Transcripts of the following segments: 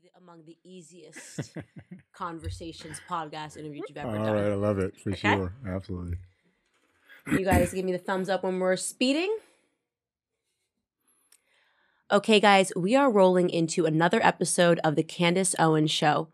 be the, among the easiest conversations podcast interviews you've ever All done. right, I love it for Okay. sure. Absolutely. You guys give me the thumbs up when we're speeding. Okay, guys, we are rolling into another episode of the Candace Owens Show.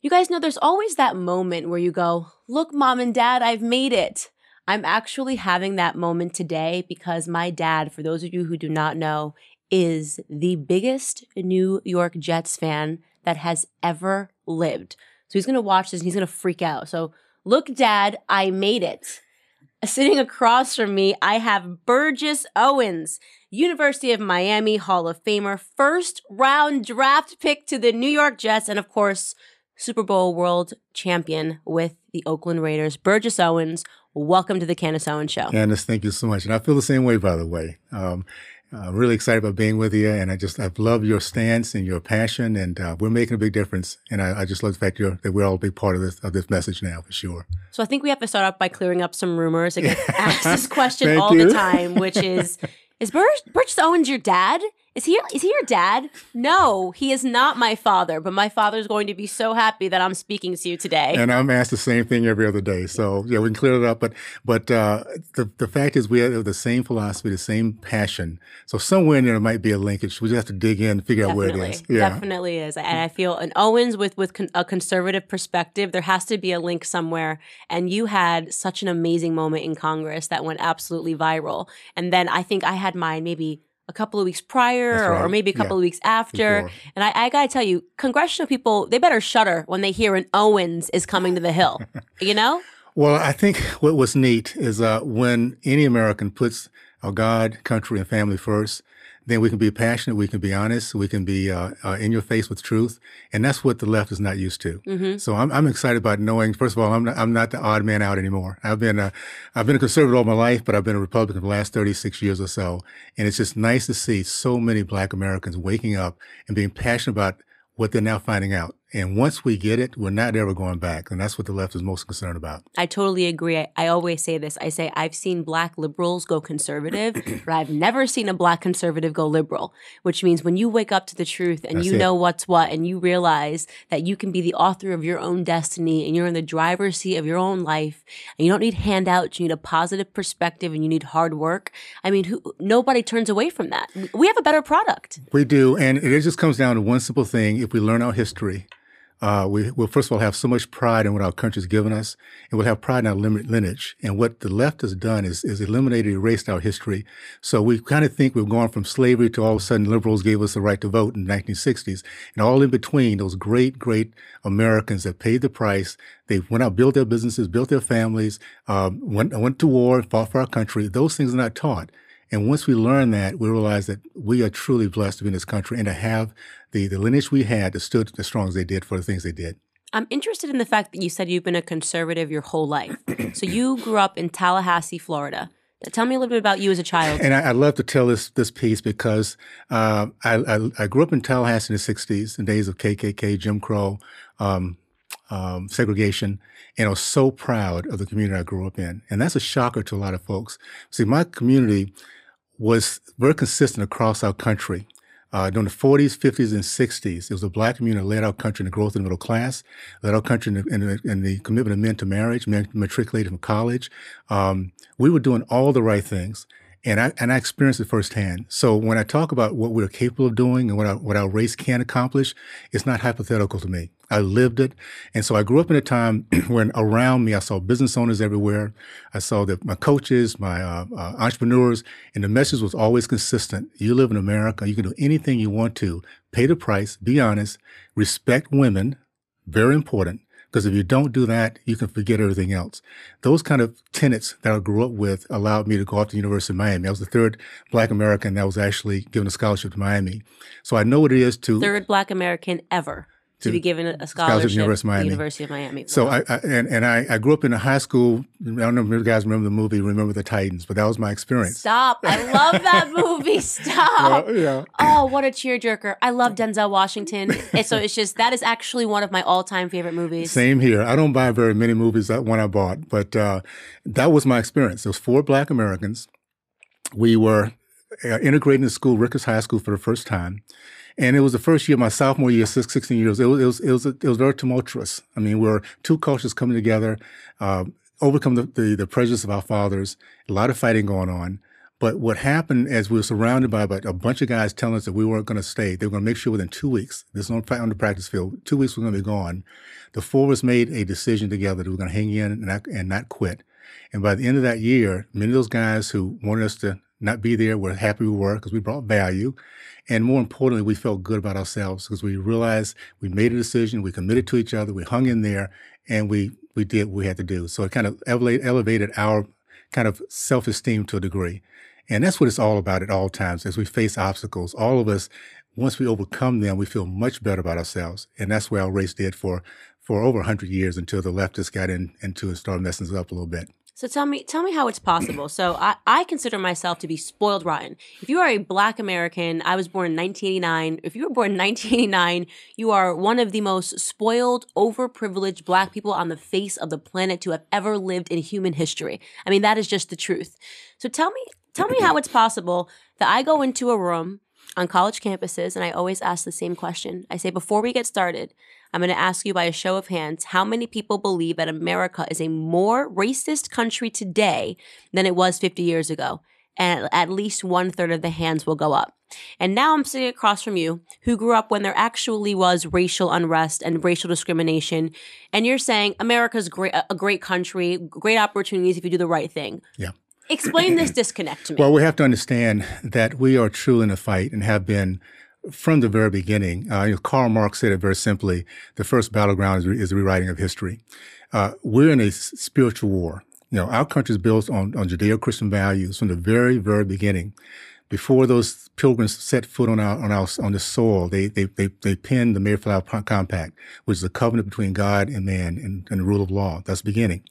You guys know there's always that moment where you go, Look, mom and dad, I've made it. I'm actually having that moment today because my dad, for those of you who do not know, is the biggest New York Jets fan that has ever lived. So he's going to watch this and he's going to freak out. So, look, dad, I made it. Sitting across from me, I have Burgess Owens, University of Miami Hall of Famer, first round draft pick to the New York Jets, and of course, Super Bowl world champion with the Oakland Raiders. Burgess Owens, welcome to the Candace Owens Show. Candace, thank you so much. And I feel the same way, by the way. Um, I'm really excited about being with you. And I just, I've loved your stance and your passion. And uh, we're making a big difference. And I, I just love the fact you're, that we're all a big part of this, of this message now, for sure. So I think we have to start off by clearing up some rumors. I get asked this question all the time, which is, is Bur- Burgess Owens your dad? Is he is he your dad? No, he is not my father. But my father is going to be so happy that I'm speaking to you today. And I'm asked the same thing every other day. So yeah, we can clear it up. But but uh, the the fact is we have the same philosophy, the same passion. So somewhere in there might be a linkage. We just have to dig in and figure out where it Definitely. Yeah. definitely is. And I feel an Owens with with con- a conservative perspective, there has to be a link somewhere. And you had such an amazing moment in Congress that went absolutely viral. And then I think I had mine maybe a couple of weeks prior or, right. or maybe a couple Yeah. of weeks after. Before. And I, I gotta tell you, congressional people, they better shudder when they hear an Owens is coming to the Hill. you know? Well, I think what was neat is uh, when any American puts our God, country, and family first, then we can be passionate, we can be honest, we can be uh, uh, in your face with truth, and that's what the left is not used to. Mm-hmm. So I'm, I'm excited about knowing. First of all, I'm not, I'm not the odd man out anymore. I've been a, I've been a conservative all my life, but I've been a Republican for the last 36 years or so, and it's just nice to see so many Black Americans waking up and being passionate about what they're now finding out. And once we get it, we're not ever going back, and that's what the left is most concerned about. I totally agree. I, I always say this. I say I've seen black liberals go conservative, but I've never seen a black conservative go liberal, which means when you wake up to the truth and That's you it. know what's what and you realize that you can be the author of your own destiny and you're in the driver's seat of your own life and you don't need handouts, you need a positive perspective and you need hard work. I mean, who, nobody turns away from that. We have a better product. We do, and it just comes down to one simple thing. If we learn our history, uh, we will first of all have so much pride in what our country's given us, and we'll have pride in our lineage. And what the left has done is, is eliminated, erased our history. So we kind of think we've gone from slavery to all of a sudden liberals gave us the right to vote in the 1960s, and all in between, those great, great Americans that paid the price. They went out, built their businesses, built their families, um, went went to war, fought for our country. Those things are not taught. And once we learn that, we realize that we are truly blessed to be in this country and to have the, the lineage we had that stood as strong as they did for the things they did. I'm interested in the fact that you said you've been a conservative your whole life. so you grew up in Tallahassee, Florida. Tell me a little bit about you as a child. And I, I love to tell this this piece because uh, I, I, I grew up in Tallahassee in the '60s, the days of KKK, Jim Crow, um, um, segregation, and I was so proud of the community I grew up in. And that's a shocker to a lot of folks. See, my community was very consistent across our country. Uh, during the 40s, 50s, and 60s, it was a black community that led our country in the growth of the middle class, led our country in the, in the, in the commitment of men to marriage, men matriculated from college. Um, we were doing all the right things. And I, and I experienced it firsthand. So when I talk about what we're capable of doing and what our, what our race can accomplish, it's not hypothetical to me. I lived it. And so I grew up in a time when around me, I saw business owners everywhere. I saw that my coaches, my uh, uh, entrepreneurs, and the message was always consistent. You live in America. You can do anything you want to. Pay the price. Be honest. Respect women. Very important. Because if you don't do that, you can forget everything else. Those kind of tenets that I grew up with allowed me to go off to the University of Miami. I was the third black American that was actually given a scholarship to Miami. So I know what it is to Third black American ever to, To- be given a scholarship scholarship to University of to the Miami. University of Miami. So I, I and, and I, I grew up in a high school. I don't know if you guys remember the movie Remember the Titans, but that was my experience. Stop. I love that movie. Stop. Well, yeah. Oh, what a tearjerker. I love Denzel Washington. And so it's just, that is actually one of my all time favorite movies. Same here. I don't buy very many movies that one I bought, but uh, that was my experience. There was four black Americans. We were uh, integrating the school, Rickards High School, for the first time. And it was the first year, my sophomore year, 16 years. It was, it was, it was, it was very tumultuous. I mean, we are two cultures coming together, uh, overcome the, the, the prejudice of our fathers, a lot of fighting going on. But what happened as we were surrounded by a bunch of guys telling us that we weren't going to stay, they were going to make sure within two weeks, this is on, on the practice field, two weeks we're going to be gone. The four of us made a decision together that we we're going to hang in and not, and not quit. And by the end of that year, many of those guys who wanted us to not be there We're happy we were because we brought value. And more importantly, we felt good about ourselves because we realized we made a decision, we committed to each other, we hung in there, and we, we did what we had to do. So it kind of elevated our kind of self-esteem to a degree. And that's what it's all about at all times. As we face obstacles, all of us, once we overcome them, we feel much better about ourselves. And that's where our race did for, for over 100 years until the leftists got in, into and started messing us up a little bit. So tell me, tell me how it's possible. So I, I consider myself to be spoiled rotten. If you are a Black American, I was born in 1989. If you were born in 1989, you are one of the most spoiled, overprivileged Black people on the face of the planet to have ever lived in human history. I mean, that is just the truth. So tell me, tell me how it's possible that I go into a room on college campuses and I always ask the same question. I say, before we get started, I'm going to ask you by a show of hands how many people believe that America is a more racist country today than it was 50 years ago? And at least one third of the hands will go up. And now I'm sitting across from you who grew up when there actually was racial unrest and racial discrimination. And you're saying America's great, a great country, great opportunities if you do the right thing. Yeah. Explain this disconnect to me. Well, we have to understand that we are true in a fight and have been from the very beginning. Uh, you know, Karl Marx said it very simply: the first battleground is, re- is the rewriting of history. Uh, we're in a s- spiritual war. You know, our country is built on, on Judeo-Christian values from the very, very beginning. Before those pilgrims set foot on our on our on the soil, they they they, they penned the Mayflower Compact, which is a covenant between God and man and, and the rule of law. That's the beginning.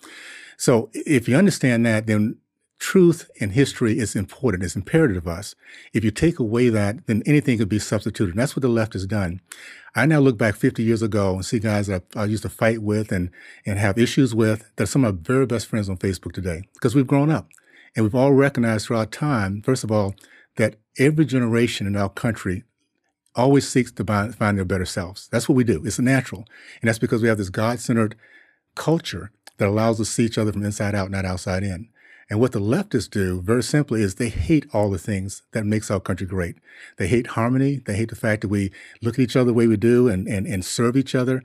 So if you understand that, then truth and history is important. It's imperative of us. If you take away that, then anything could be substituted. And that's what the left has done. I now look back 50 years ago and see guys that I used to fight with and, and have issues with that are some of my very best friends on Facebook today because we've grown up and we've all recognized throughout time, first of all, that every generation in our country always seeks to find their better selves. That's what we do. It's natural. And that's because we have this God-centered culture that allows us to see each other from inside out, not outside in. And what the leftists do, very simply, is they hate all the things that makes our country great. They hate harmony. They hate the fact that we look at each other the way we do and, and, and serve each other.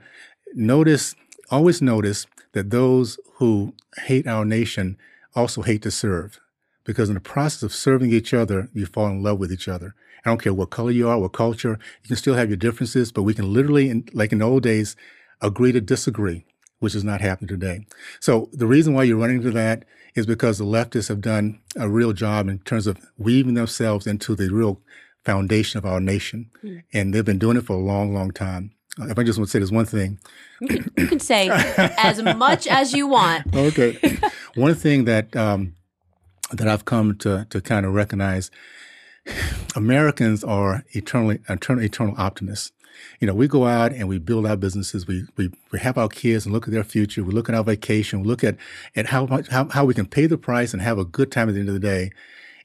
Notice, always notice that those who hate our nation also hate to serve. Because in the process of serving each other, you fall in love with each other. I don't care what color you are, what culture, you can still have your differences, but we can literally, like in the old days, agree to disagree, which is not happening today. So the reason why you're running into that is because the leftists have done a real job in terms of weaving themselves into the real foundation of our nation. Mm. And they've been doing it for a long, long time. Uh, if I just want to say this one thing, you can, you can say as much as you want. Okay. one thing that um, that I've come to to kind of recognize, Americans are eternally eternal, eternal optimists you know, we go out and we build our businesses. We, we, we have our kids and look at their future. We look at our vacation. We look at, at how much, how, how we can pay the price and have a good time at the end of the day.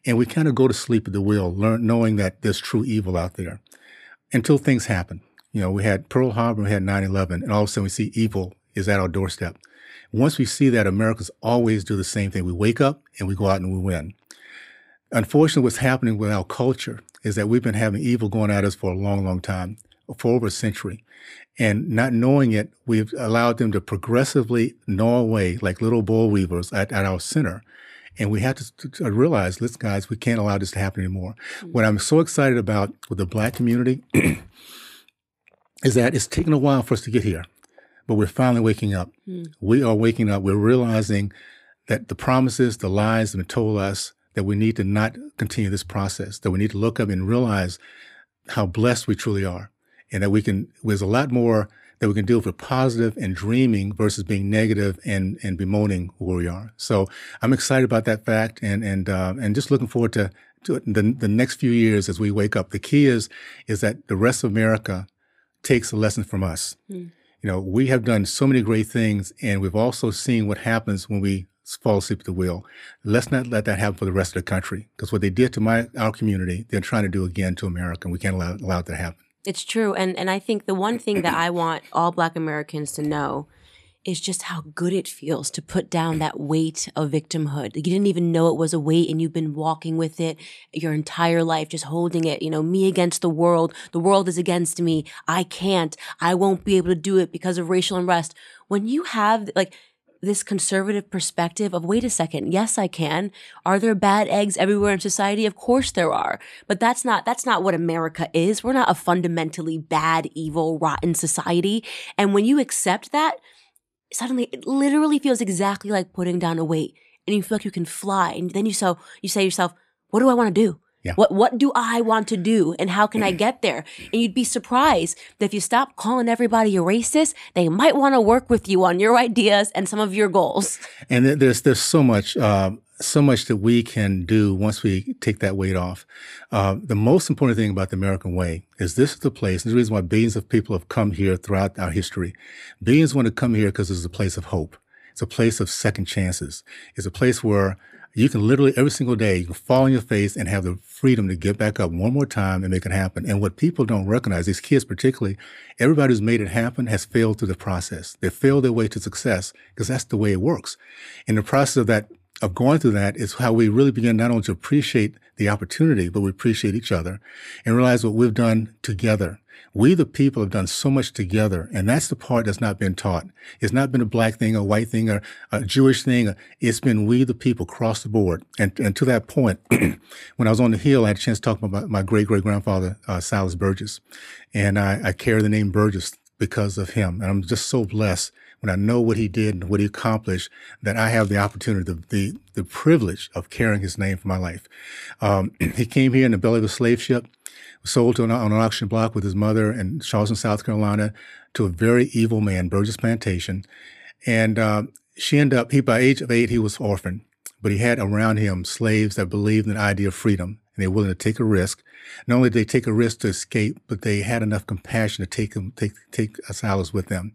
And we kind of go to sleep at the wheel, learn, knowing that there's true evil out there until things happen. You know, we had Pearl Harbor, we had 9-11, and all of a sudden we see evil is at our doorstep. Once we see that, Americans always do the same thing. We wake up and we go out and we win. Unfortunately, what's happening with our culture is that we've been having evil going at us for a long, long time for over a century. And not knowing it, we've allowed them to progressively gnaw away like little boll weevils at, at our center. And we have to, to, realize, listen, guys, we can't allow this to happen anymore. Mm-hmm. What I'm so excited about with the black community is that it's taken a while for us to get here, but we're finally waking up. Mm-hmm. We are waking up. We're realizing that the promises, the lies that have told us that we need to not continue this process, that we need to look up and realize how blessed we truly are and that we can, there's a lot more that we can do for positive and dreaming versus being negative and, and bemoaning where we are. So I'm excited about that fact and, and, uh, and just looking forward to, to the, the next few years as we wake up. The key is, is that the rest of America takes a lesson from us. Mm. You know, we have done so many great things and we've also seen what happens when we fall asleep at the wheel. Let's not let that happen for the rest of the country because what they did to my our community, they're trying to do again to America. And we can't allow, allow it to happen. It's true. And and I think the one thing that I want all black Americans to know is just how good it feels to put down that weight of victimhood. You didn't even know it was a weight and you've been walking with it your entire life, just holding it, you know, me against the world. The world is against me. I can't. I won't be able to do it because of racial unrest. When you have like this conservative perspective of wait a second yes i can. Are there bad eggs everywhere in society? Of course there are. But that's not that's not what america is. We're not a fundamentally bad evil rotten society. And when you accept that suddenly it literally feels exactly like putting down a weight. And you feel like you can fly. And then you so you say to yourself, what do I want to do? Yeah. What what do I want to do and how can I get there? And you'd be surprised that if you stop calling everybody a racist, they might want to work with you on your ideas and some of your goals. And there's there's so much um, so much that we can do once we take that weight off. Uh, the most important thing about the American way is this is the place, and the reason why billions of people have come here throughout our history. Billions want to come here because it's a place of hope. It's a place of second chances. It's a place where you can literally every single day you can fall on your face and have the freedom to get back up one more time and make it happen. And what people don't recognize, these kids particularly, everybody who's made it happen has failed through the process. They failed their way to success because that's the way it works. In the process of that of going through that is how we really begin not only to appreciate the opportunity, but we appreciate each other and realize what we've done together. We, the people, have done so much together, and that's the part that's not been taught. It's not been a black thing, a white thing, or a Jewish thing. It's been we, the people, across the board. And, and to that point, when I was on the Hill, I had a chance to talk about my, great great grandfather, uh, Silas Burgess, and I, I carry the name Burgess because of him, and I'm just so blessed when I know what he did and what he accomplished, that I have the opportunity, the, the, the privilege of carrying his name for my life. Um, he came here in the belly of a slave ship, sold to an, on an auction block with his mother in Charleston, South Carolina, to a very evil man, Burgess Plantation. And uh, she ended up, he by age of eight, he was orphaned, but he had around him slaves that believed in the idea of freedom and they were willing to take a risk. Not only did they take a risk to escape, but they had enough compassion to take them, take, take Silas with them.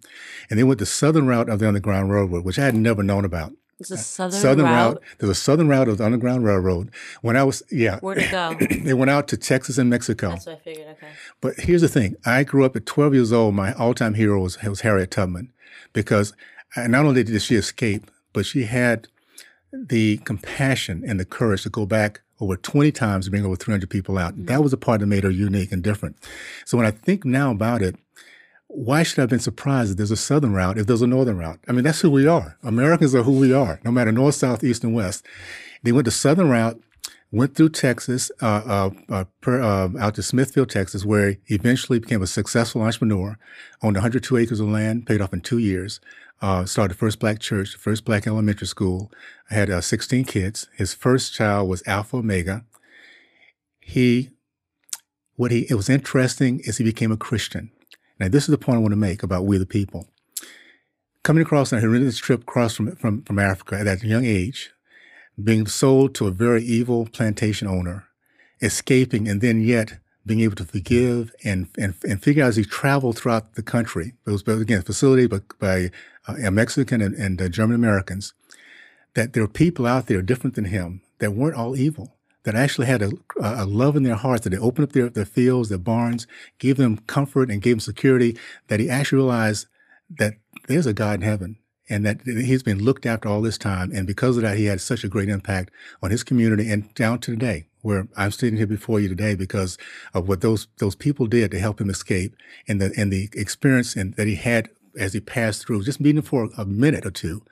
And they went the southern route of the Underground Railroad, which I had never known about. It's a southern, southern route. route. There's a southern route of the Underground Railroad. When I was, yeah. Where'd it go? they went out to Texas and Mexico. That's what I figured, okay. But here's the thing. I grew up at 12 years old. My all-time hero was, was Harriet Tubman because uh, not only did she escape, but she had the compassion and the courage to go back over 20 times to bring over 300 people out. Mm-hmm. That was the part that made her unique and different. So when I think now about it, why should I have been surprised that there's a southern route if there's a northern route? I mean, that's who we are. Americans are who we are, no matter north, south, east, and west. They went the southern route, went through Texas, uh, uh, uh, per, uh, out to Smithfield, Texas, where he eventually became a successful entrepreneur, owned 102 acres of land, paid off in two years, uh, started the first black church, the first black elementary school. Had uh, 16 kids. His first child was Alpha Omega. He, what he, it was interesting is he became a Christian. Now, this is the point I want to make about we the people. Coming across on a horrendous trip across from, from, from Africa at that young age, being sold to a very evil plantation owner, escaping, and then yet being able to forgive and, and, and figure out as he traveled throughout the country. It was, again, facilitated by, by uh, Mexican and, and uh, German Americans, that there were people out there different than him that weren't all evil, that actually had a, a love in their hearts, that they opened up their, their fields, their barns, gave them comfort and gave them security, that he actually realized that there's a God in heaven and that he's been looked after all this time. And because of that, he had such a great impact on his community and down to today where I'm sitting here before you today because of what those those people did to help him escape and the and the experience and that he had as he passed through, just meeting for a minute or two,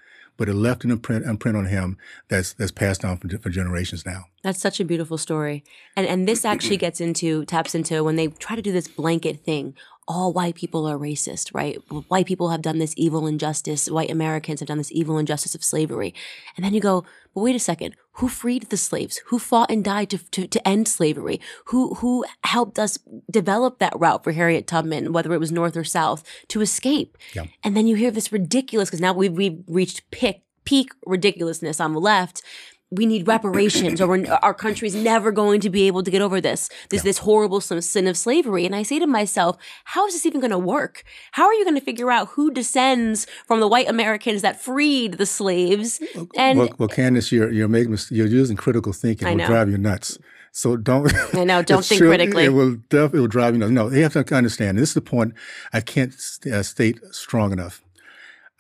but it left an imprint, imprint on him that's that's passed on for, for generations now. That's such a beautiful story, and and this actually gets into taps into when they try to do this blanket thing all white people are racist, right? White people have done this evil injustice. White Americans have done this evil injustice of slavery. And then you go, but wait a second. Who freed the slaves? Who fought and died to, to, to end slavery? Who, who helped us develop that route for Harriet Tubman, whether it was North or South, to escape? Yeah. And then you hear this ridiculous, because now we've, we've reached peak, peak ridiculousness on the left we need reparations or we're, our country's never going to be able to get over this this this horrible sin of slavery and i say to myself how is this even going to work how are you going to figure out who descends from the white americans that freed the slaves and well, well candace you're you're making you're using critical thinking it will drive you nuts so don't. I know. Don't think critically. It will definitely will drive you nuts. No, you have to understand. This is the point I can't uh, state strong enough.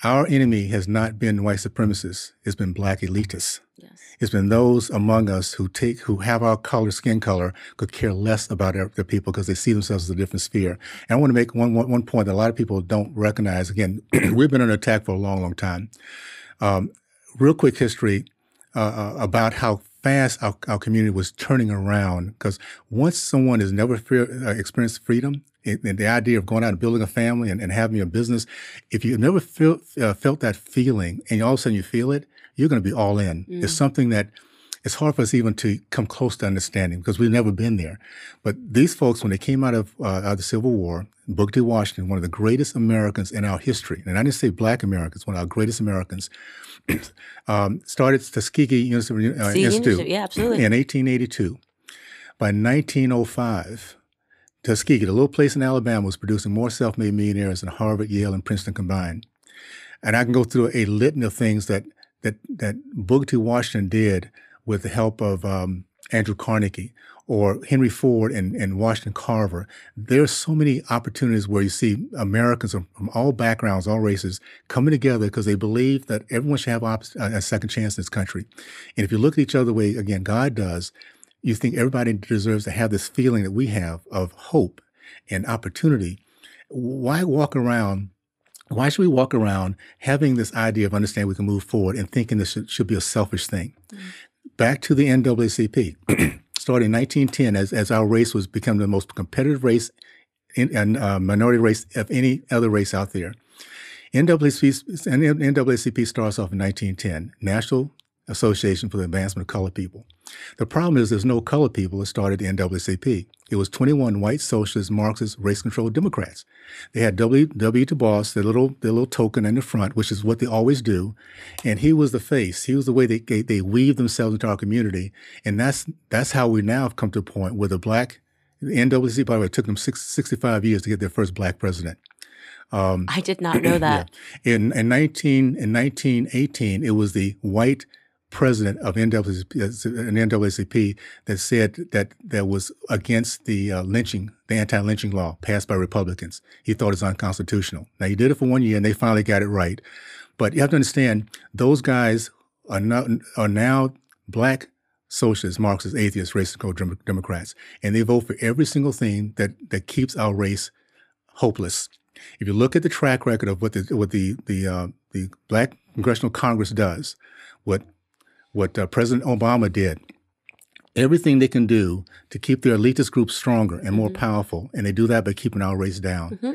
Our enemy has not been white supremacists. It's been black elitists. Yes. It's been those among us who take, who have our color, skin color, could care less about their, people because they see themselves as a different sphere. And I want to make one, one, one point that a lot of people don't recognize. Again, we've been under attack for a long, long time. Um, real quick history uh, uh about how fast our, our community was turning around because once someone has never fear, uh, experienced freedom and the idea of going out and building a family and, and having a business, if you've never feel, uh, felt that feeling and all of a sudden you feel it, you're going to be all in. Mm. It's something that it's hard for us even to come close to understanding because we've never been there. But these folks, when they came out of, uh, out of the Civil War, Booker T. Washington, one of the greatest Americans in our history, and I didn't say black Americans, one of our greatest Americans, um, started Tuskegee University uh, Institute yeah, absolutely. in 1882. By 1905, Tuskegee, the little place in Alabama, was producing more self-made millionaires than Harvard, Yale, and Princeton combined. And I can go through a litany of things that that that Booker. Washington did with the help of um, Andrew Carnegie or Henry Ford and, and Washington Carver. There are so many opportunities where you see Americans from all backgrounds, all races coming together because they believe that everyone should have a second chance in this country. And if you look at each other the way, again, God does, you think everybody deserves to have this feeling that we have of hope and opportunity. Why walk around? Why should we walk around having this idea of understanding we can move forward and thinking this should, should be a selfish thing? Mm-hmm. Back to the NAACP. Started in 1910 as, as our race was becoming the most competitive race and uh, minority race of any other race out there. NAACP, NAACP starts off in 1910, National Association for the Advancement of Colored People. The problem is there's no colored people that started the NAACP. It was 21 white socialist, Marxist, race-controlled Democrats. They had W. W. Du Bois, their little, their little token in the front, which is what they always do. And he was the face. He was the way they, they, they weave themselves into our community. And that's, that's how we now have come to a point where the black, the NAACP, by the way, took them six, 65 years to get their first black president. Um, I did not know that. Yeah. In, in 19, in 1918, it was the white president of NAACP, that said that that was against the uh, lynching, the anti-lynching law passed by Republicans. He thought it was unconstitutional. Now he did it for one year, and they finally got it right. But you have to understand, those guys are now, are now black socialists, Marxists, atheists, racist Democrats, and they vote for every single thing that that keeps our race hopeless. If you look at the track record of what the what the the uh, the Black Congressional Congress does, what what uh, President Obama did. Everything they can do to keep their elitist group stronger and more mm-hmm. powerful, and they do that by keeping our race down. Mm-hmm.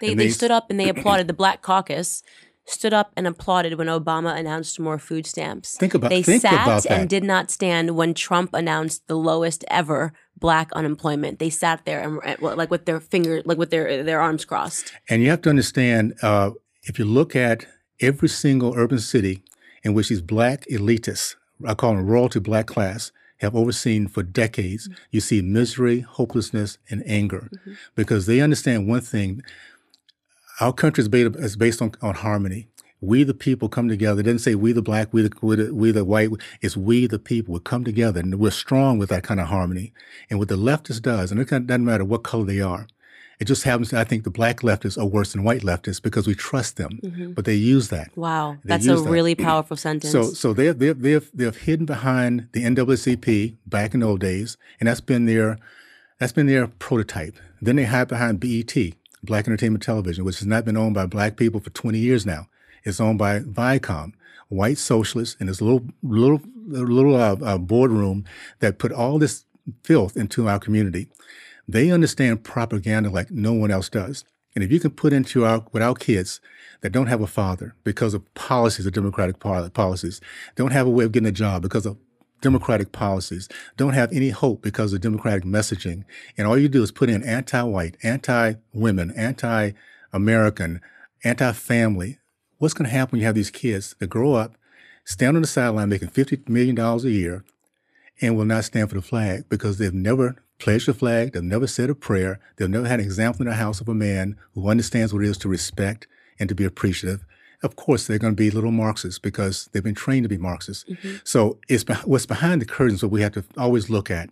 They, they, they stood up and they applauded the Black Caucus stood up and applauded when Obama announced more food stamps. Think about they think sat about and did not stand when Trump announced the lowest ever black unemployment. They sat there and like with their finger, like with their their arms crossed. And you have to understand, uh, if you look at every single urban city in which these black elitists I call them royalty black class, have overseen for decades, mm-hmm. you see misery, hopelessness, and anger mm-hmm. because they understand one thing. Our country is based, is based on, on harmony. We the people come together. It doesn't say we the black, we the, we the, we the white. It's we the people. We come together and we're strong with that kind of harmony. And what the leftist does, and it doesn't matter what color they are, it just happens. I think the black leftists are worse than white leftists because we trust them, mm-hmm. but they use that. Wow, they that's a that. really powerful sentence. So, so they they they they've hidden behind the NAACP back in the old days, and that's been their that's been their prototype. Then they hide behind BET, Black Entertainment Television, which has not been owned by black people for 20 years now. It's owned by Viacom, white socialists, in this little little little uh, uh, boardroom that put all this filth into our community. They understand propaganda like no one else does. And if you can put into our, with our kids that don't have a father because of policies of democratic policies, don't have a way of getting a job because of democratic policies, don't have any hope because of democratic messaging, and all you do is put in anti-white, anti-women, anti-American, anti-family, what's going to happen when you have these kids that grow up stand on the sideline making $50 million a year and will not stand for the flag because they've never pledged the flag, they've never said a prayer, they've never had an example in their house of a man who understands what it is to respect and to be appreciative. Of course, they're going to be little Marxists because they've been trained to be Marxists. Mm-hmm. So it's what's behind the curtains what we have to always look at.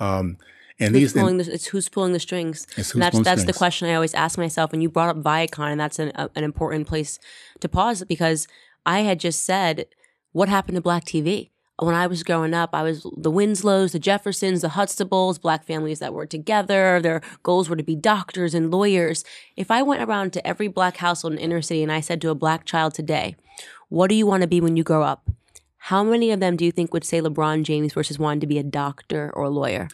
Um, and who's these, pulling the, it's who's pulling the strings. That's that's strings. the question I always ask myself. And you brought up Viacom, and that's an, a, an important place to pause because I had just said, what happened to black TV? When I was growing up, I was the Winslows, the Jeffersons, the Huxtables, black families that were together. Their goals were to be doctors and lawyers. If I went around to every black household in inner city and I said to a black child today, what do you want to be when you grow up? How many of them do you think would say LeBron James versus wanting to be a doctor or a lawyer?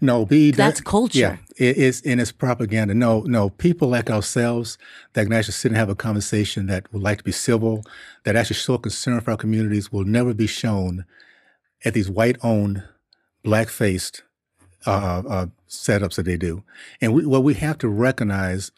No, be that's culture. Yeah, it is, and it's propaganda. No, no, people like ourselves that can actually sit and have a conversation that would like to be civil, that actually show concern for our communities, will never be shown at these white-owned, black-faced uh, uh, setups that they do. And we, what we have to recognize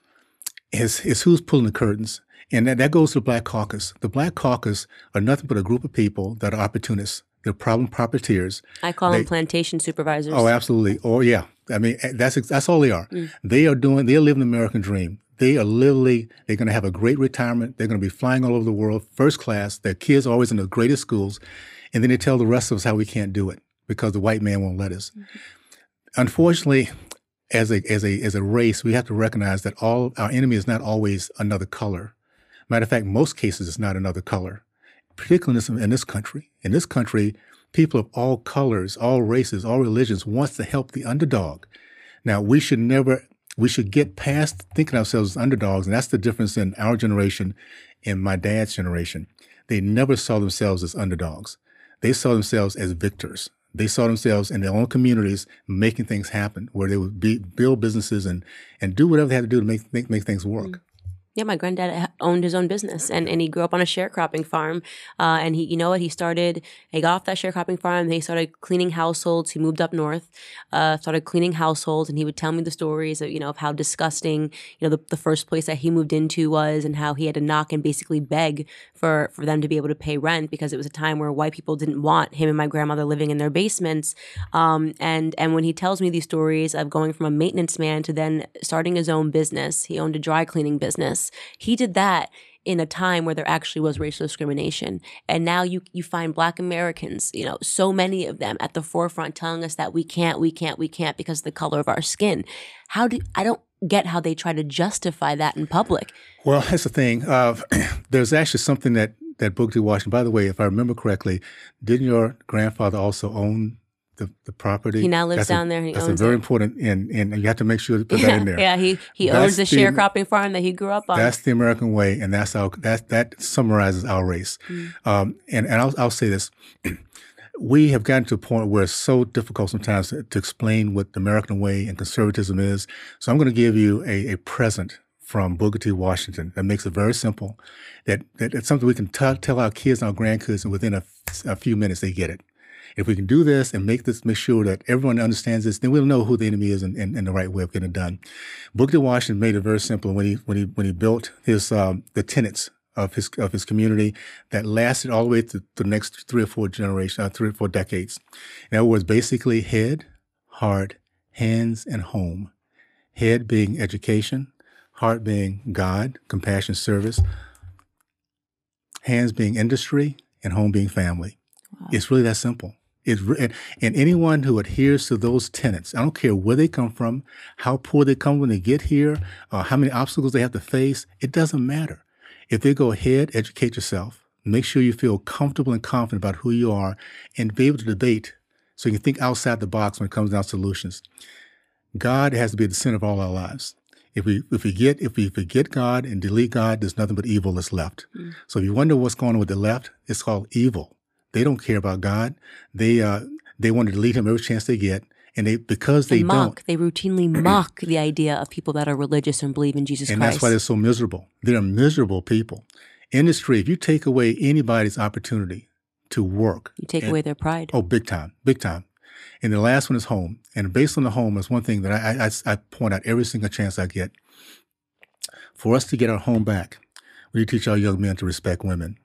is is who's pulling the curtains and that, that goes to the Black Caucus. The Black Caucus are nothing but a group of people that are opportunists. They're problem profiteers. I call they, them plantation supervisors. Oh, absolutely. Or yeah, I mean eh, that's that's all they are. Mm. They are doing. They are living the American dream. They are literally. They're going to have a great retirement. They're going to be flying all over the world, first class. Their kids are always in the greatest schools, and then they tell the rest of us how we can't do it because the white man won't let us. Mm-hmm. Unfortunately, as a as a as a race, we have to recognize that all our enemy is not always another color. Matter of fact, most cases it's not another color, particularly in this, in this country. In this country, people of all colors, all races, all religions wants to help the underdog. Now, we should never, we should get past thinking ourselves as underdogs, and that's the difference in our generation and my dad's generation. They never saw themselves as underdogs. They saw themselves as victors. They saw themselves in their own communities making things happen, where they would be, build businesses and and do whatever they had to do to make make, make things work. Mm. Yeah, my granddad owned his own business, and, and he grew up on a sharecropping farm. Uh, and he, you know what? He started. He got off that sharecropping farm. He started cleaning households. He moved up north, uh, started cleaning households, and he would tell me the stories of you know of how disgusting you know the, the first place that he moved into was, and how he had to knock and basically beg for for them to be able to pay rent because it was a time where white people didn't want him and my grandmother living in their basements. Um, and and when he tells me these stories of going from a maintenance man to then starting his own business, he owned a dry cleaning business he did that in a time where there actually was racial discrimination. And now you you find black Americans, you know, so many of them at the forefront telling us that we can't, we can't, we can't because of the color of our skin. How do I don't get how they try to justify that in public. Well, that's the thing. Uh, there's actually something that that Booker T. Washington. By the way, if I remember correctly, didn't your grandfather also own the, the property. He now lives that's down a, there. he that's owns a very it. important, and, and you have to make sure to put yeah, that in there. Yeah, he he that's owns the, the sharecropping farm that he grew up on. That's the American way, and that's our that that summarizes our race. Mm. Um, and and I'll I'll say this. we have gotten to a point where it's so difficult sometimes to, to, explain what the American way and conservatism is. So I'm going to give you a, a present from Booker T. Washington that makes it very simple. That, that it's something we can t- tell our kids and our grandkids, and within a, a few minutes they get it. If we can do this and make this, make sure that everyone understands this, then we'll know who the enemy is and, the right way of getting it done. Booker. Washington made it very simple when he when he when he built his um, the tenets of his of his community that lasted all the way to, the next three or four generations, uh, three or four decades. In other words, basically head, heart, hands, and home. Head being education, heart being God, compassion, service, hands being industry, and home being family. Wow. It's really that simple. It's, and, and anyone who adheres to those tenets, I don't care where they come from, how poor they come when they get here, uh, how many obstacles they have to face, it doesn't matter. If they go ahead, educate yourself, make sure you feel comfortable and confident about who you are, and be able to debate so you can think outside the box when it comes down to solutions. God has to be at the center of all our lives. If we if we get if we forget God and delete God, there's nothing but evil that's left. Mm. So if you wonder what's going on with the left, it's called evil. They don't care about God. They uh, they want to delete him every chance they get. And they because they, mock, don't, they routinely mock the idea of people that are religious and believe in Jesus and Christ. And that's why they're so miserable. They're miserable people. Industry, if you take away anybody's opportunity to work, you take and, away their pride. Oh, big time, big time. And the last one is home. And based on the home is one thing that I, I, I point out every single chance I get. For us to get our home back, we teach our young men to respect women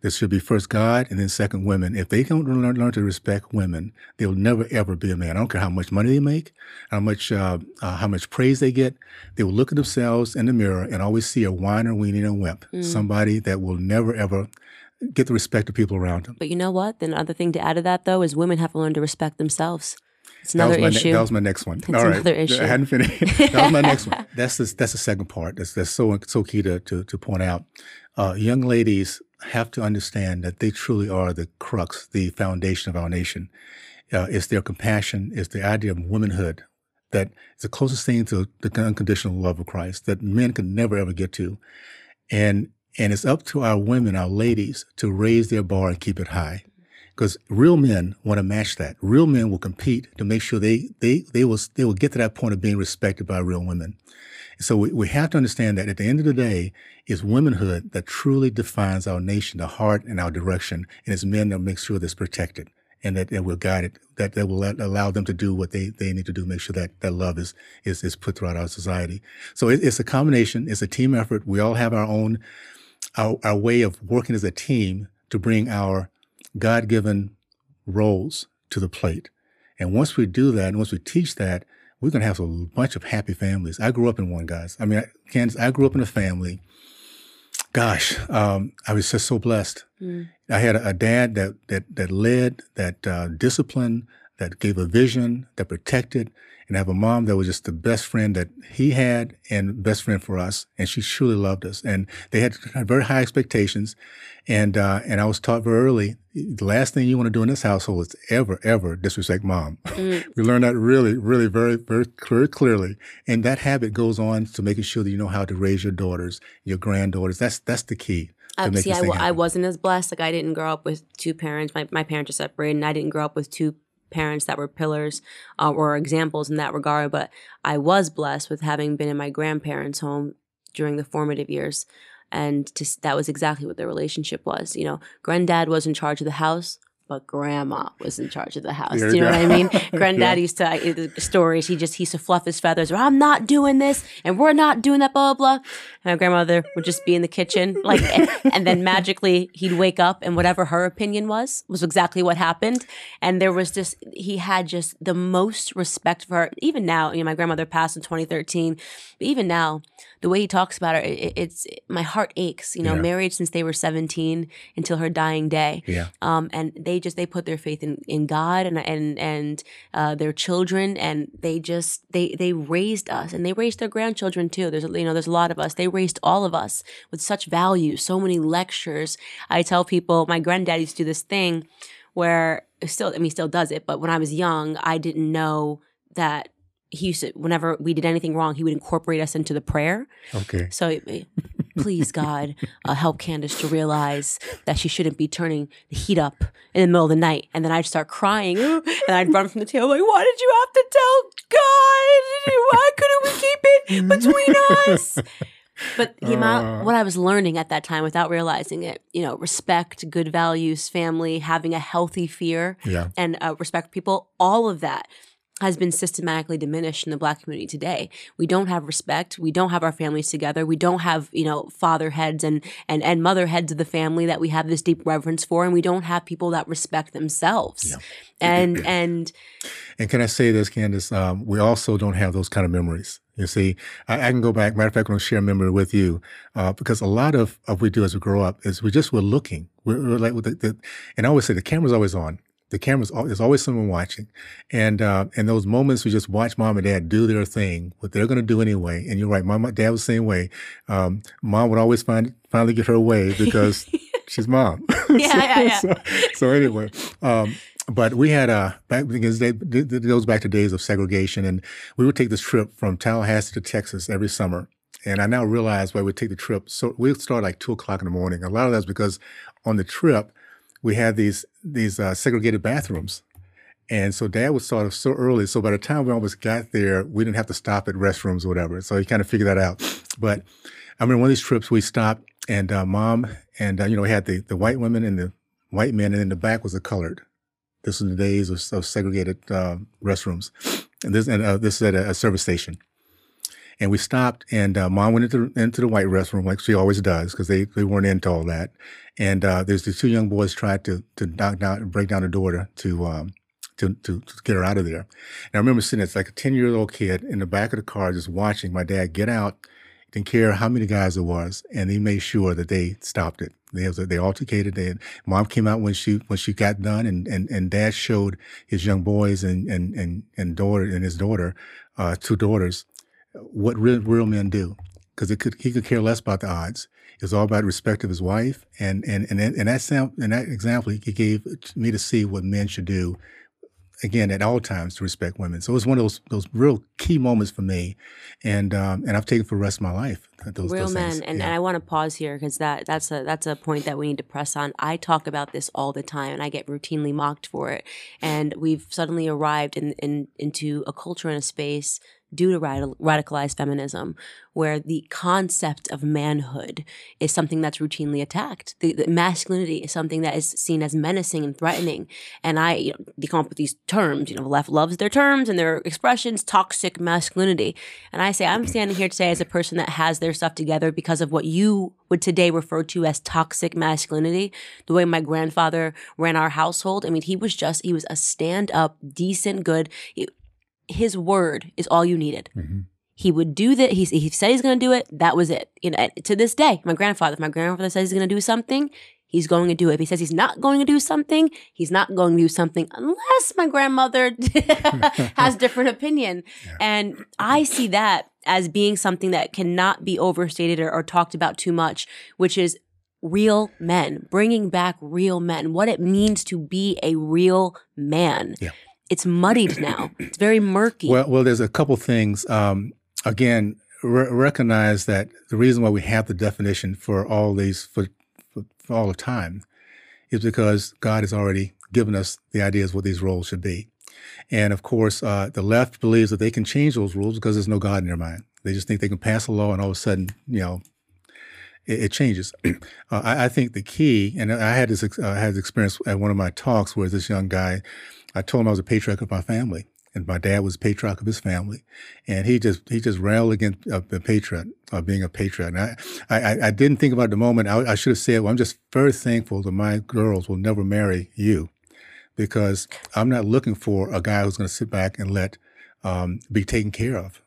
There should be first God and then second women. If they don't learn, learn to respect women, they'll never ever be a man. I don't care how much money they make, how much uh, uh, how much praise they get. They will look at themselves in the mirror and always see a whiner, weenie, and wimp. Somebody that will never ever get the respect of people around them. But you know what? The other thing to add to that though is women have to learn to respect themselves. It's That was, another my, ne- issue. that was my next one. It's All right, another issue. I hadn't finished. that was my next one. That's the, that's the second part. That's that's so so key to to, to point out. Uh, young ladies have to understand that they truly are the crux, the foundation of our nation. Uh, it's their compassion, it's the idea of womanhood that is the closest thing to the unconditional love of Christ that men can never ever get to, and and it's up to our women, our ladies, to raise their bar and keep it high because real men want to match that. Real men will compete to make sure they they they will they will get to that point of being respected by real women. So we, we have to understand that at the end of the day, it's womanhood that truly defines our nation, the heart and our direction, and it's men that make sure that's protected and that, that will guide it, that, that will let, allow them to do what they, they need to do, make sure that, that love is, is, is put throughout our society. So it, it's a combination. It's a team effort. We all have our own, our, our way of working as a team to bring our God given roles to the plate. And once we do that, and once we teach that, we're going to have a bunch of happy families. I grew up in one, guys. I mean, I, Candace, I grew up in a family. Gosh, um, I was just so blessed. I had a, a dad that that that led, that uh, disciplined, that gave a vision, that protected, and I have a mom that was just the best friend that he had and best friend for us, and she truly loved us. And they had very high expectations, and uh, and I was taught very early the last thing you want to do in this household is ever ever disrespect mom. we learned that really, really, very, very, very clearly, and that habit goes on to making sure that you know how to raise your daughters, your granddaughters. That's that's the key. See, I, I wasn't as blessed. Like I didn't grow up with two parents. My my parents are separated, and I didn't grow up with two parents that were pillars uh, or examples in that regard. But I was blessed with having been in my grandparents' home during the formative years, and to, that was exactly what their relationship was. You know, granddad was in charge of the house. But grandma was in charge of the house. There Do you know go. what I mean? Granddad used to I, the stories. He just he used to fluff his feathers. I'm not doing this, and we're not doing that. Blah blah. blah. And my grandmother would just be in the kitchen, like, and then magically he'd wake up, and whatever her opinion was was exactly what happened. And there was this. He had just the most respect for her. Even now, you know, my grandmother passed in 2013. But even now, the way he talks about her, it, it's my heart aches. You know, Yeah. married since they were 17 until her dying day Yeah. um, and they just they put their faith in, in God and and and uh, their children, and they just they they raised us, and they raised their grandchildren too. There's you know there's a lot of us. They raised all of us with such values, so many lectures. I tell people my granddad used to do this thing where still I mean he still does it, but when I was young, I didn't know that he used to whenever we did anything wrong, he would incorporate us into the prayer. Okay. So please, God, uh, help Candace to realize that she shouldn't be turning the heat up in the middle of the night. And then I'd start crying and I'd run from the table like, why did you have to tell God? Why couldn't we keep it between us? But the amount, what I was learning at that time without realizing it, you know, respect, good values, family, having a healthy fear, Yeah. and uh, respect people, all of that has been systematically diminished in the black community today. We don't have respect. We don't have our families together. We don't have, you know, father heads and, and, and mother heads of the family that we have this deep reverence for. And we don't have people that respect themselves. Yeah. And, and And can I say this, Candace? Um, we also don't have those kind of memories. You see, I, I can go back. Matter of fact, I'm going to share a memory with you uh, because a lot of, of what we do as we grow up is we just we're looking. We're, we're like with the, the, and I always say the camera's always on. The camera's there's always someone watching, and uh, in those moments we just watch mom and dad do their thing, what they're going to do anyway. And you're right, mom, and dad was the same way. Um, mom would always find finally get her way because she's mom. Yeah, yeah, yeah. so, so anyway, um, but we had a back because they, it it goes back to days of segregation, and we would take this trip from Tallahassee to Texas every summer. And I now realize why we take the trip. So we start like two o'clock in the morning. A lot of that's because on the trip we had these these uh, segregated bathrooms. And so dad would start so early. So by the time we almost got there, we didn't have to stop at restrooms or whatever. So he kind of figured that out. But I remember one of these trips we stopped and uh, mom and, uh, you know, we had the, the white women and the white men and in the back was the colored. This was the days of, of segregated uh, restrooms. And this, and uh, this is at a, a service station. And we stopped, and uh, mom went into into the white restroom like she always does because they, they weren't into all that. And uh, there's these two young boys tried to to knock down, break down the door to to, um, to to to get her out of there. And I remember sitting, it's like a ten year old kid in the back of the car just watching my dad get out. Didn't care how many guys there was, and he made sure that they stopped it. They they altercated. Mom came out when she when she got done, and and and dad showed his young boys and and and and daughter and his daughter, uh, two daughters, what real, real men do, because could he could care less about the odds. It's all about respect of his wife, and and and and that sound and that example he gave me to see what men should do. Again, at all times to respect women. So it was one of those those real key moments for me, and um, and I've taken for the rest of my life. Those, real those men things. and, Yeah. and i want to pause here because that that's a that's a point that we need to press on i talk about this all the time and i get routinely mocked for it and we've suddenly arrived in, in into a culture and a space due to radical, radicalized feminism where the concept of manhood is something that's routinely attacked. The, the masculinity is something that is seen as menacing and threatening. And i you know they come up with these terms you know the left loves their terms and their expressions toxic masculinity. And i say i'm standing here today as a person that has their stuff together because of what you would today refer to as toxic masculinity. The way my grandfather ran our household i mean he was just he was a stand-up decent good his word is all you needed Mhm. he would do that. He, he said he's going to do it. That was it. You know, to this day, my grandfather, if my grandfather says he's going to do something, he's going to do it. If he says he's not going to do something, he's not going to do something unless my grandmother has different opinion. And I see that as being something that cannot be overstated or, or talked about too much, which is real men, bringing back real men, what it means to be a real man. Yeah. It's muddied now. It's very murky. Well, well, there's a couple things. Um, again, re- recognize that the reason why we have the definition for all these for, for, for all the time is because God has already given us the ideas what these roles should be. And of course, uh, the left believes that they can change those rules because there's no God in their mind. They just think they can pass a law and all of a sudden, you know, it, it changes. uh, I, I think the key, and I had this, uh, I had this experience at one of my talks where this young guy, I told him I was a patriarch of my family, and my dad was a patriarch of his family, and he just he just railed against uh, the patriot, uh, being a patriot. And I, I I didn't think about the moment. I, I should have said, "Well, I'm just very thankful that my girls will never marry you." Because I'm not looking for a guy who's going to sit back and let um, be taken care of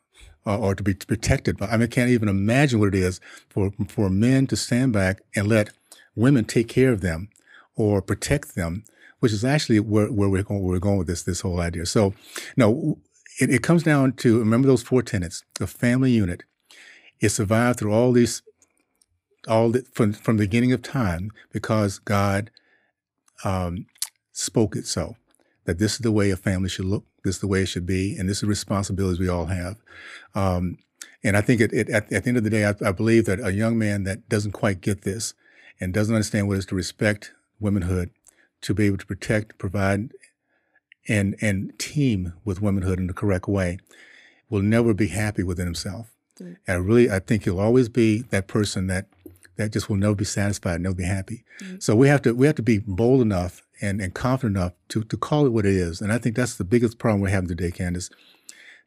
uh, or to be protected. I mean, I can't even imagine what it is for for men to stand back and let women take care of them or protect them, which is actually where, where we're going. Where we're going with this this whole idea. So, no, it, it comes down to remember those four tenets. The family unit. It survived through all these, all the, from from the beginning of time because God um, spoke it so that this is the way a family should look. This is the way it should be, and this is the responsibilities we all have. Um, and I think it, it, at, at the end of the day, I, I believe that a young man that doesn't quite get this and doesn't understand what it is to respect womanhood, to be able to protect, provide, and and team with womanhood in the correct way, will never be happy within himself. Mm. And I really, I think he'll always be that person that that just will never be satisfied, never be happy. Mm. So we have to we have to be bold enough and, and confident enough to to call it what it is. And I think that's the biggest problem we're having today, Candace.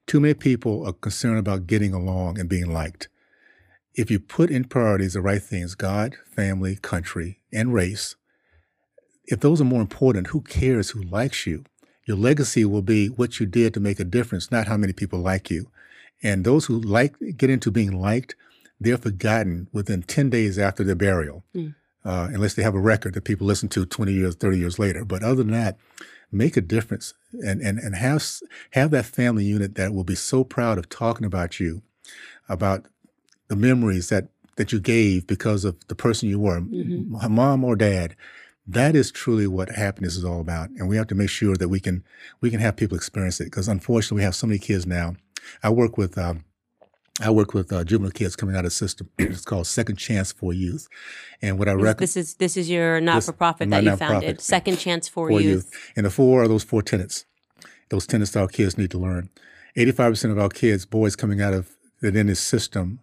Too many people are concerned about getting along and being liked. If you put in priorities the right things, God, family, country, and race, if those are more important, who cares who likes you? Your legacy will be what you did to make a difference, not how many people like you. And those who like get into being liked, they're forgotten within 10 days after their burial, Mm. uh, unless they have a record that people listen to 20 years, 30 years later. But other than that, make a difference and, and, and have, have that family unit that will be so proud of talking about you, about the memories that, that you gave because of the person you were, Mhm. mom or dad. That is truly what happiness is all about. And we have to make sure that we can, we can have people experience it. Because unfortunately, we have so many kids now. I work with, um, I work with uh, juvenile kids coming out of the system. it's called Second Chance for Youth. And what I recommend this is this is your not for profit that you founded. Second chance for, for youth. youth. And the four are those four tenets. Those tenets that our kids need to learn. 85% of our kids, boys coming out of within this system,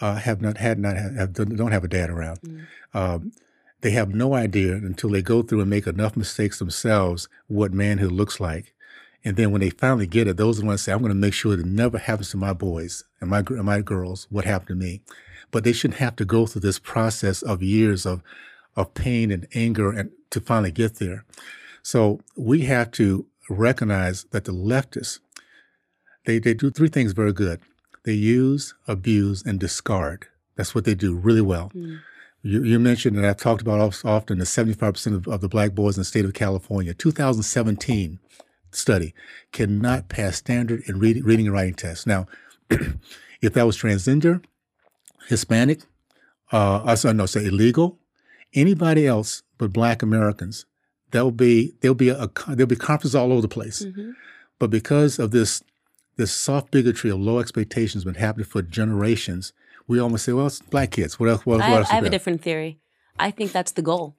uh, have not had not have, don't have a dad around. Mm. Um, they have no idea until they go through and make enough mistakes themselves what manhood looks like. And then when they finally get it, those are the ones say, I'm going to make sure it never happens to my boys and my, and my girls what happened to me. But they shouldn't have to go through this process of years of, of pain and anger and to finally get there. So we have to recognize that the leftists, they, they do three things very good. They use, abuse, and discard. That's what they do really well. Mm. You, you, mentioned, and I've talked about often, the 75% of, of the black boys in the state of California, 2017 study, cannot pass standard in reading, reading and writing tests. Now, if that was transgender, Hispanic, uh, uh no, say illegal, anybody else but black Americans, there'll be, there'll be a, there'll be conferences all over the place. Mm-hmm. But because of this, this soft bigotry of low expectations been happening for generations, we almost say, well, it's black kids. What else? What, what I, else I have a different theory. I think that's the goal.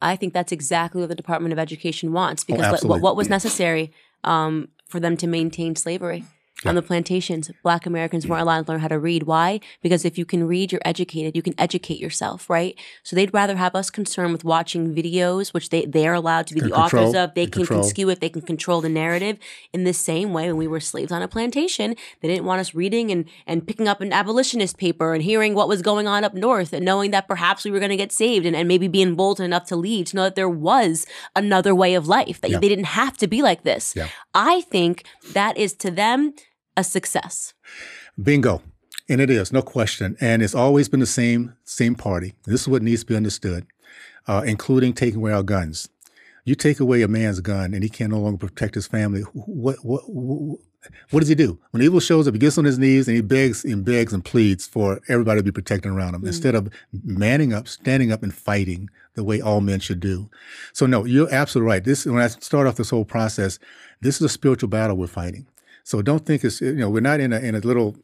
I think that's exactly what the Department of Education wants oh, because oh, what, what, was necessary um, for them to maintain slavery on the plantations, black Americans weren't allowed to learn how to read. Why? Because if you can read, you're educated. You can educate yourself, right? So they'd rather have us concerned with watching videos, which they, they're allowed to be the control, authors of. They can, can skew it. They can control the narrative in the same way when we were slaves on a plantation. They didn't want us reading and, and picking up an abolitionist paper and hearing what was going on up north and knowing that perhaps we were going to get saved and, and maybe being bold enough to leave to know that there was another way of life, that yeah. they didn't have to be like this. Yeah. I think that is to them a success. Bingo. And it is, no question. And it's always been the same same party. This is what needs to be understood, uh, including taking away our guns. You take away a man's gun and he can no longer protect his family. What what what, what does he do? When evil shows up, he gets on his knees and he begs and begs and pleads for everybody to be protected around him mm-hmm. instead of manning up, standing up and fighting the way all men should do. So no, you're absolutely right. This when I start off this whole process, this is a spiritual battle we're fighting. So don't think it's you know we're not in a in a little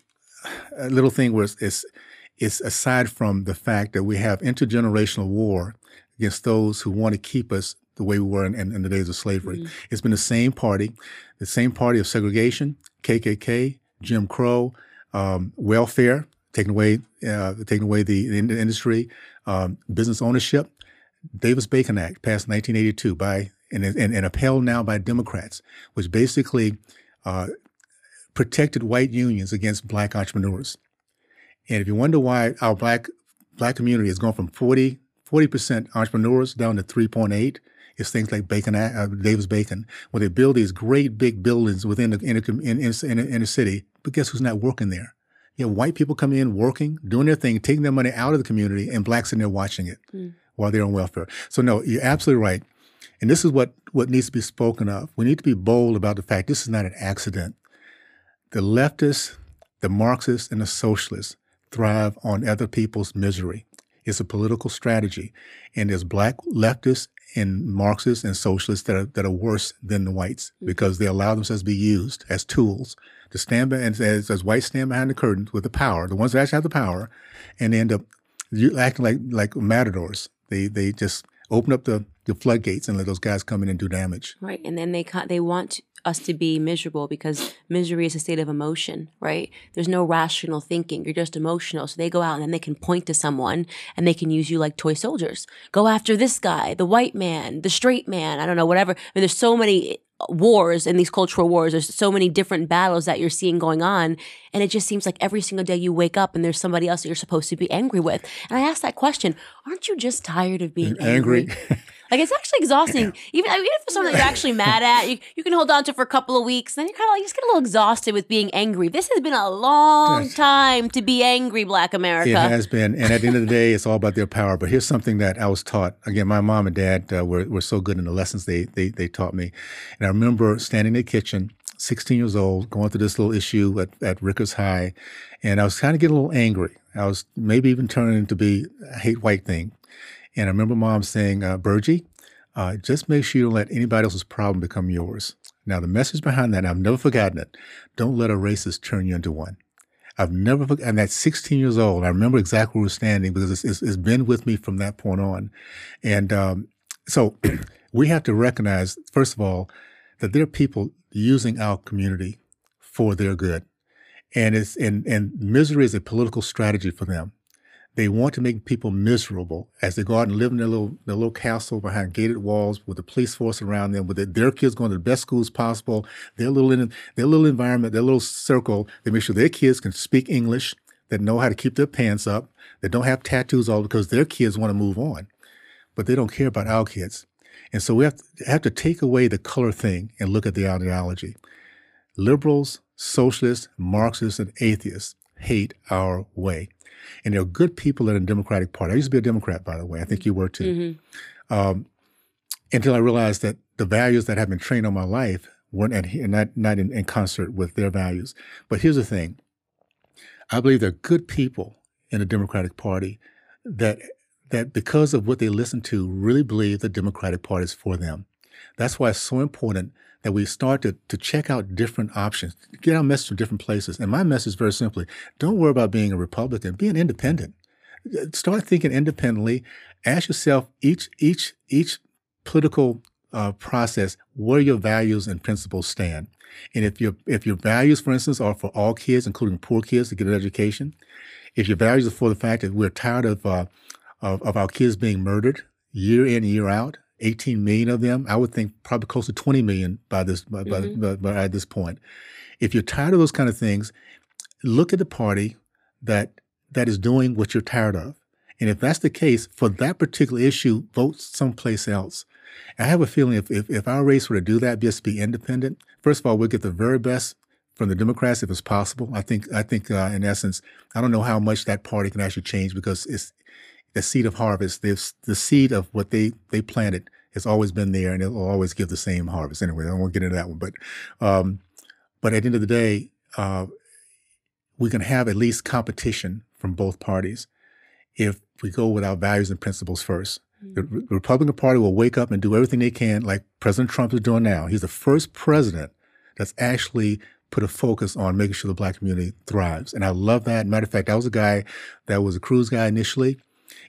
a little thing where it's, it's it's aside from the fact that we have intergenerational war against those who want to keep us the way we were in, in, in the days of slavery. Mm-hmm. It's been the same party, the same party of segregation, KKK, Jim Crow, um, welfare, taking away uh, taking away the, the industry, um, business ownership. Davis Bacon Act passed in 1982 by and, and, and upheld now by Democrats, which basically uh, protected white unions against black entrepreneurs. And if you wonder why our black black community has gone from 40 percent entrepreneurs down to 3.8, it's things like Bacon, uh, Davis Bacon, where they build these great big buildings within the inner, in, in, in, city. But guess who's not working there? You have white people coming in, working, doing their thing, taking their money out of the community, and blacks in there watching it mm. while they're on welfare. So no, you're absolutely right. And this is what, what needs to be spoken of. We need to be bold about the fact this is not an accident. The leftists, the Marxists, and the socialists thrive on other people's misery. It's a political strategy. And there's black leftists and Marxists and socialists that are, that are worse than the whites mm-hmm. because they allow themselves to be used as tools to stand behind, as, as whites stand behind the curtains with the power, the ones that actually have the power, and end up acting like, like matadors. They, they just open up the, the floodgates and let those guys come in and do damage. Right. And then they, they want us to be miserable because misery is a state of emotion, right? There's no rational thinking. You're just emotional. So they go out and then they can point to someone and they can use you like toy soldiers. Go after this guy, the white man, the straight man. I don't know, whatever. I mean, there's so many wars in these cultural wars. There's so many different battles that you're seeing going on. And it just seems like every single day you wake up and there's somebody else that you're supposed to be angry with. And I ask that question, aren't you just tired of being angry? angry. Like it's actually exhausting. Even, even for something that you're actually mad at, you, you can hold on to for a couple of weeks. and Then you kind of like, you just get a little exhausted with being angry. This has been a long time to be angry, Black America. It has been. And at the end of the day, it's all about their power. But here's something that I was taught. Again, my mom and dad uh, were, were so good in the lessons they, they, they taught me. And I remember standing in the kitchen 16 years old, going through this little issue at, at Rickards High, and I was kind of getting a little angry. I was maybe even turning to be a hate white thing. And I remember mom saying, uh, Burgie, uh, just make sure you don't let anybody else's problem become yours. Now, the message behind that, I've never forgotten it. Don't let a racist turn you into one. I've never forgotten. And at 16 years old, I remember exactly where we're standing because it's, it's, it's been with me from that point on. And um, so we have to recognize, first of all, that there are people using our community for their good. And it's and, and misery is a political strategy for them. They want to make people miserable as they go out and live in their little their little castle behind gated walls with the police force around them, with their, their kids going to the best schools possible. Their little their little environment, their little circle. They make sure their kids can speak English, that know how to keep their pants up, that don't have tattoos all because their kids want to move on, but they don't care about our kids. And so we have to, have to take away the color thing and look at the ideology. Liberals, socialists, Marxists, and atheists hate our way. And there are good people in the Democratic Party. I used to be a Democrat, by the way. I think you were too. Mm-hmm. Um, until I realized that the values that have been trained on my life weren't at, not, not in, in concert with their values. But here's the thing I believe there are good people in the Democratic Party that that because of what they listen to really believe the Democratic Party is for them. That's why it's so important that we start to, to check out different options, get our message from different places. And my message is very simply don't worry about being a Republican, be an independent. Start thinking independently. Ask yourself each each each political uh, process where your values and principles stand. And if your if your values, for instance, are for all kids, including poor kids, to get an education, if your values are for the fact that we're tired of uh, of, of our kids being murdered year in year out, 18 million of them. I would think probably close to 20 million by this by, mm-hmm. by, by, by, at this point. If you're tired of those kind of things, look at the party that that is doing what you're tired of. And if that's the case, for that particular issue, vote someplace else. I have a feeling if, if, if our race were to do that, just be independent, first of all, we'll get the very best from the Democrats if it's possible. I think I think uh, in essence, I don't know how much that party can actually change because it's the seed of harvest, the, the seed of what they, they planted has always been there and it will always give the same harvest. Anyway, I won't get into that one, but, um, but at the end of the day, uh, we can have at least competition from both parties if we go with our values and principles 1st mm-hmm. The Re- Republican Party will wake up and do everything they can, like President Trump is doing now. He's the first president that's actually put a focus on making sure the black community thrives. And I love that. Matter of fact, I was a guy that was a Cruz guy initially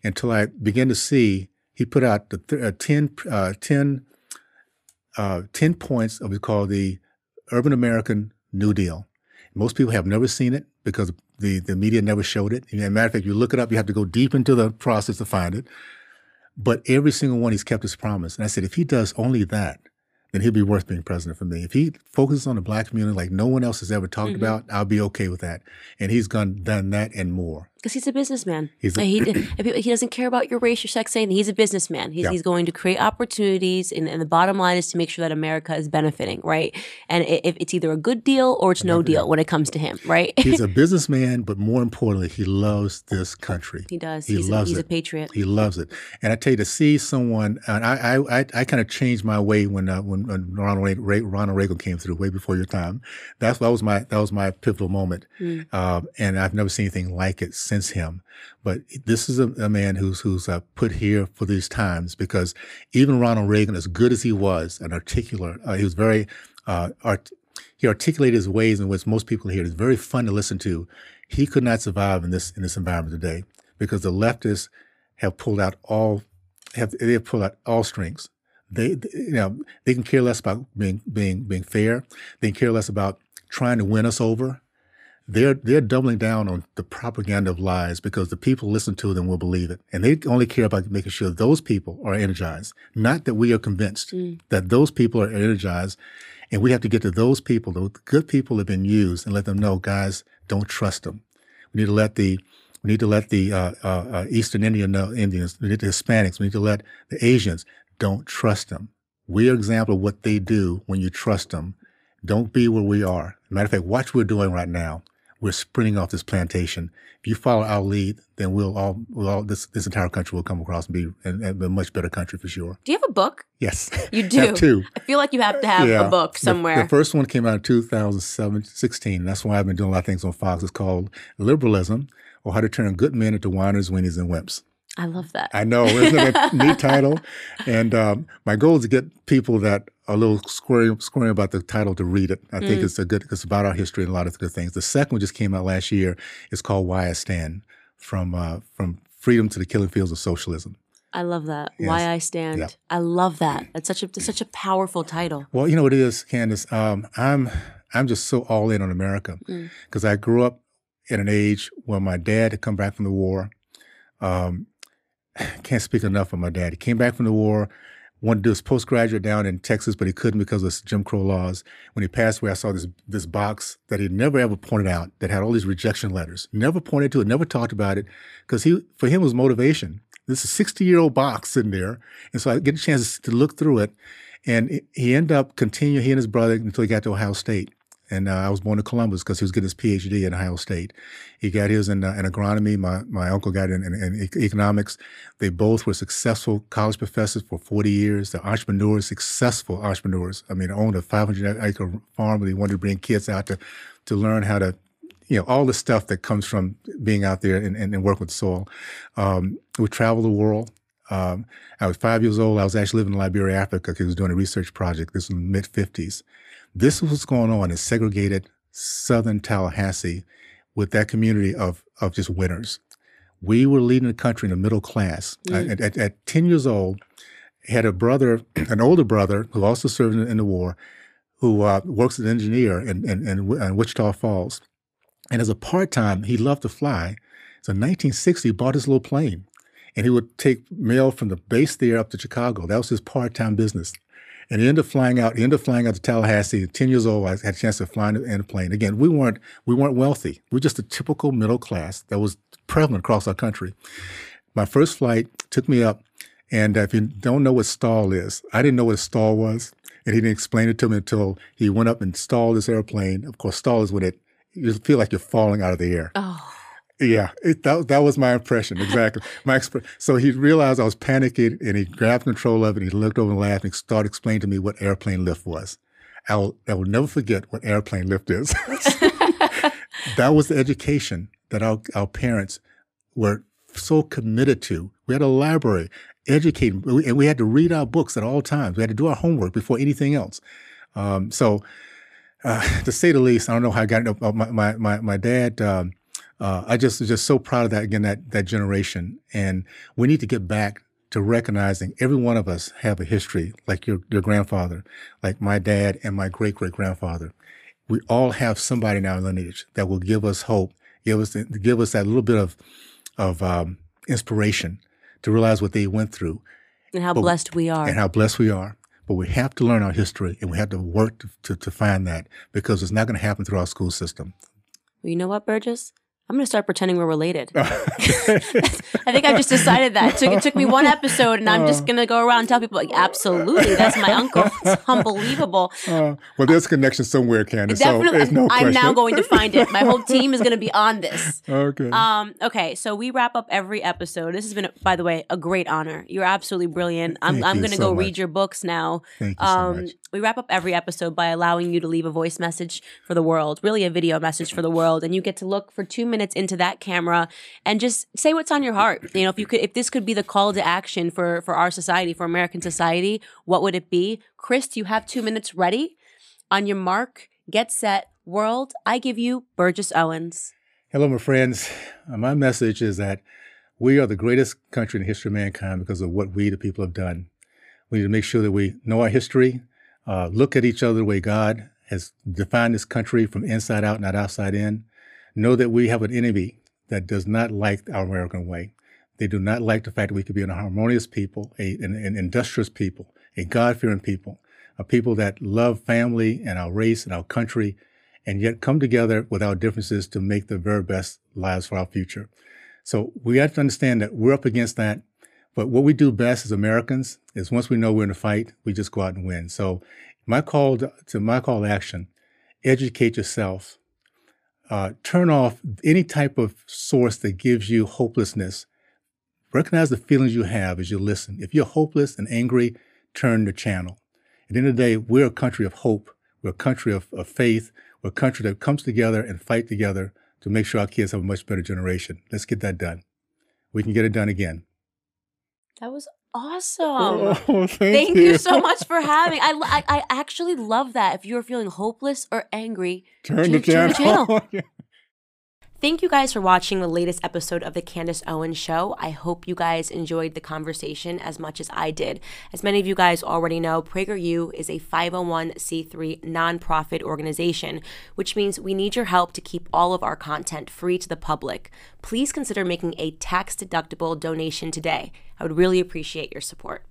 until I began to see he put out the th- uh, 10, uh, 10, uh, 10 points of what's called the Urban American New Deal. Most people have never seen it because the, the media never showed it. As a matter of fact, you look it up, you have to go deep into the process to find it. But every single one, he's kept his promise. And I said, if he does only that, then he'll be worth being president for me. If he focuses on the black community like no one else has ever talked mm-hmm. about, I'll be okay with that. And he's gone done that and more. Because he's a businessman. He's a, he, he doesn't care about your race, your sex, anything. He's a businessman. He's, yeah. he's going to create opportunities, and, and, the bottom line is to make sure that America is benefiting, right? And if it's either a good deal or it's no deal when it comes to him, right? he's a businessman, but more importantly, he loves this country. He does. He he's loves a, he's it. a patriot. He loves it. And I tell you, to see someone, and I I, I, I kind of changed my way when uh, when, when Ronald, Reagan, Ronald Reagan came through, way before your time. That's that was my that was my pivotal moment, mm. uh, and I've never seen anything like it since him. But this is a, a man who's who's uh, put here for these times because even Ronald Reagan, as good as he was, and articulate, uh, he was very uh, art. He articulated his ways in which most people here is very fun to listen to. He could not survive in this in this environment today because the leftists have pulled out all have they have pulled out all strings. They, they, you know they can care less about being being being fair. They can care less about trying to win us over they're they're doubling down on the propaganda of lies because the people listen to them will believe it, and they only care about making sure those people are energized, not that we are convinced mm. that those people are energized, and we have to get to those people, the good people have been used, and let them know, guys, don't trust them. We need to let the we need to let the uh, uh, uh, Eastern Indian know, Indians, we need the Hispanics, we need to let the Asians don't trust them. We are an example of what they do when you trust them. Don't be where we are. Matter of fact, watch what we're doing right now we're sprinting off this plantation. If you follow our lead, then we'll all, we'll all this, this entire country will come across and be and, and a much better country for sure. Do you have a book? Yes. You do? two. I feel like you have to have yeah. a book somewhere. The, the, first one came out in 2016. That's why I've been doing a lot of things on Fox. It's called Liberalism or How to Turn Good Men into Whiners, Weenies, and Wimps. I love that. I know. Isn't that a neat title? And um, my goal is to get people that are a little squirring, squirring about the title to read it. I mm. think it's a good, it's about our history and a lot of good things. The second one just came out last year. It's called Why I Stand From, uh, from Freedom to the Killing Fields of Socialism. I love that. Yes. Why I Stand. Yeah. I love that. It's such a, it's such a powerful title. Well, you know what it is, Candace? Um, I'm, I'm just so all in on America because mm. I grew up in an age where my dad had come back from the war Um, can't speak enough of my dad. He came back from the war, wanted to do his postgraduate down in Texas, but he couldn't because of Jim Crow laws. When he passed away, I saw this this box that he never ever pointed out that had all these rejection letters. Never pointed to it, never talked about it, because he for him was motivation. This is a 60 year old box sitting there, and so I get a chance to look through it, and he ended up continuing he and his brother until he got to Ohio State. And uh, I was born in Columbus because he was getting his PhD at Ohio State. He got his in, uh, in agronomy. My, my uncle got in, in, in, economics. They both were successful college professors for 40 years. They're entrepreneurs, successful entrepreneurs. I mean, owned a 500 acre farm where they wanted to bring kids out to, to learn how to, you know, all the stuff that comes from being out there and, and, and work with soil. Um, we traveled the world. Um, I was five years old. I was actually living in Liberia, Africa, because I was doing a research project. This was mid 50s. This was what's going on in segregated southern Tallahassee with that community of, of just winners. We were leading the country in the middle class. Mm. At, at, at, 10 years old, had a brother, an older brother who also served in, in the war, who uh, works as an engineer in, in, in, in Wichita Falls. And as a part time, he loved to fly. So in 1960, he bought his little plane and he would take mail from the base there up to Chicago. That was his part time business. And he ended up flying out. Ended up flying out to Tallahassee. Ten years old, I had a chance to fly in a plane. Again, we weren't we weren't wealthy. We were just a typical middle class that was prevalent across our country. My first flight took me up, and if you don't know what stall is, I didn't know what a stall was, and he didn't explain it to me until he went up and stalled this airplane. Of course, stall is when it you feel like you're falling out of the air. Oh. Yeah, it, that that was my impression exactly. my exp- so he realized I was panicking, and he grabbed control of it. And he looked over and laughed and started explaining to me what airplane lift was. I will, I will never forget what airplane lift is. that was the education that our, our parents were so committed to. We had a library, educating, and we had to read our books at all times. We had to do our homework before anything else. Um, so, uh, to say the least, I don't know how I got it. My my my, my dad. Um, uh, I just just so proud of that again that that generation, and we need to get back to recognizing every one of us have a history, like your your grandfather, like my dad and my great great grandfather. We all have somebody in our lineage that will give us hope, give us give us that little bit of of um, inspiration to realize what they went through, and how but, blessed we are, and how blessed we are. But we have to learn our history, and we have to work to, to, to find that because it's not going to happen through our school system. Well, you know what, Burgess? I'm going to start pretending we're related. I think I just decided that. It took, it took me one episode, and I'm just uh. going to go around and tell people, like, absolutely, that's my uncle. It's unbelievable. Uh, well, there's a connection somewhere, Candace. Definitely. So no I'm now going to find it. My whole team is going to be on this. Okay. Um, okay, so we wrap up every episode. This has been, by the way, a great honor. You're absolutely brilliant. I'm, I'm going to so go much. read your books now. Thank you um, so much. We wrap up every episode by allowing you to leave a voice message for the world, really a video message for the world, and you get to look for two minutes into that camera and just say what's on your heart. You know, if you could, if this could be the call to action for for our society, for American society, what would it be? Chris, you have two minutes ready. On your mark, get set, world. I give you Burgess Owens. Hello, my friends. Uh, my message is that we are the greatest country in the history of mankind because of what we, the people, have done. We need to make sure that we know our history, uh, look at each other the way God has defined this country from inside out, not outside in, know that we have an enemy that does not like our American way. They do not like the fact that we could be a harmonious people, a, an, an industrious people, a God fearing people, a people that love family and our race and our country, and yet come together with our differences to make the very best lives for our future. So we have to understand that we're up against that. But what we do best as Americans is once we know we're in a fight, we just go out and win. So my call to, to my call to action, educate yourself, uh, turn off any type of source that gives you hopelessness. Recognize the feelings you have as you listen. If you're hopeless and angry, turn the channel. At the end of the day, we're a country of hope. We're a country of, of faith. We're a country that comes together and fight together to make sure our kids have a much better generation. Let's get that done. We can get it done again. That was awesome. Oh, thank, thank you. you. so much for having. I, I, I actually love that. If you're feeling hopeless or angry, turn, the channel. Turn the channel. Thank you guys for watching the latest episode of the Candace Owens Show. I hope you guys enjoyed the conversation as much as I did. As many of you guys already know, PragerU is a 501c3 nonprofit organization, which means we need your help to keep all of our content free to the public. Please consider making a tax deductible donation today. I would really appreciate your support.